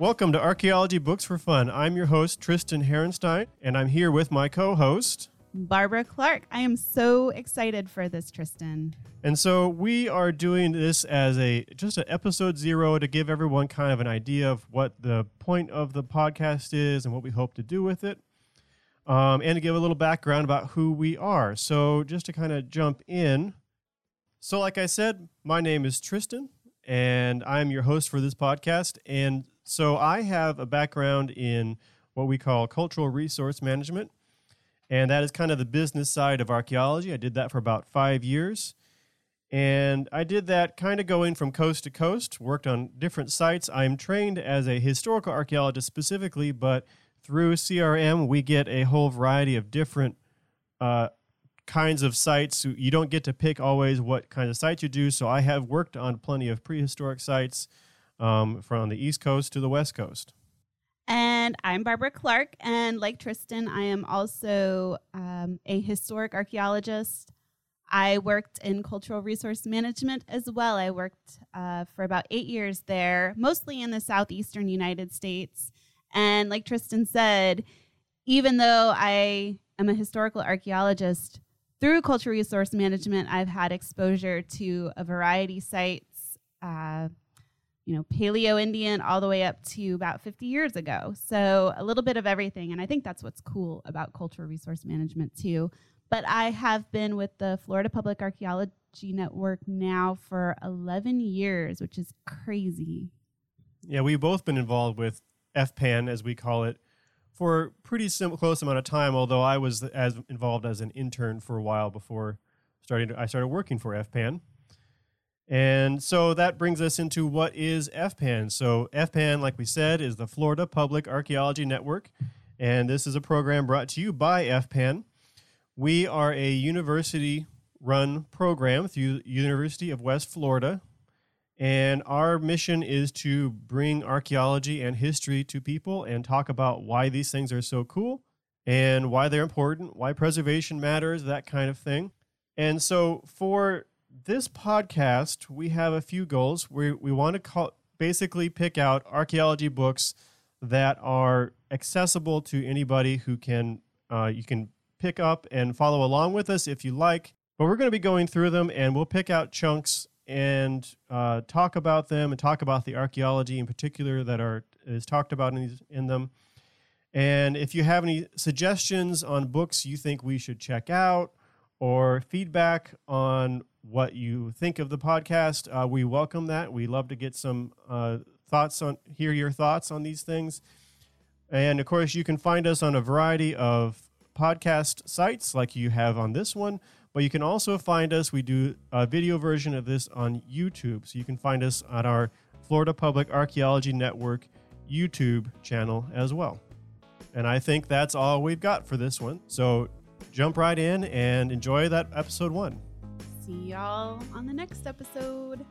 Welcome to Archaeology Books for Fun. I'm your host, Tristan Harrenstein, and I'm here with my co host, Barbara Clark. I am so excited for this, Tristan. And so we are doing this as a just an episode zero to give everyone kind of an idea of what the point of the podcast is and what we hope to do with it. Um, and to give a little background about who we are. So, just to kind of jump in. So, like I said, my name is Tristan, and I'm your host for this podcast. And so, I have a background in what we call cultural resource management, and that is kind of the business side of archaeology. I did that for about five years. And I did that kind of going from coast to coast, worked on different sites. I'm trained as a historical archaeologist specifically, but through CRM, we get a whole variety of different uh, kinds of sites. You don't get to pick always what kind of sites you do. So I have worked on plenty of prehistoric sites um, from the East Coast to the West Coast. And I'm Barbara Clark. And like Tristan, I am also um, a historic archaeologist. I worked in cultural resource management as well. I worked uh, for about eight years there, mostly in the southeastern United States. And like Tristan said, even though I am a historical archaeologist, through cultural resource management, I've had exposure to a variety of sites, uh, you know, Paleo Indian all the way up to about 50 years ago. So a little bit of everything. And I think that's what's cool about cultural resource management too. But I have been with the Florida Public Archaeology Network now for 11 years, which is crazy. Yeah, we've both been involved with FPAN, as we call it, for pretty sim- close amount of time. Although I was as involved as an intern for a while before starting. To, I started working for FPAN, and so that brings us into what is FPAN. So FPAN, like we said, is the Florida Public Archaeology Network, and this is a program brought to you by FPAN. We are a university-run program through University of West Florida, and our mission is to bring archaeology and history to people and talk about why these things are so cool and why they're important, why preservation matters, that kind of thing. And so for this podcast, we have a few goals. We, we want to call, basically pick out archaeology books that are accessible to anybody who can, uh, you can pick up and follow along with us if you like. But we're going to be going through them and we'll pick out chunks and uh, talk about them and talk about the archaeology in particular that are is talked about in, these, in them. And if you have any suggestions on books you think we should check out or feedback on what you think of the podcast, uh, we welcome that. We love to get some uh, thoughts on, hear your thoughts on these things. And of course, you can find us on a variety of podcast sites like you have on this one, but you can also find us. We do a video version of this on YouTube. So you can find us on our Florida Public Archaeology Network YouTube channel as well. And I think that's all we've got for this one. So jump right in and enjoy that episode one. See y'all on the next episode.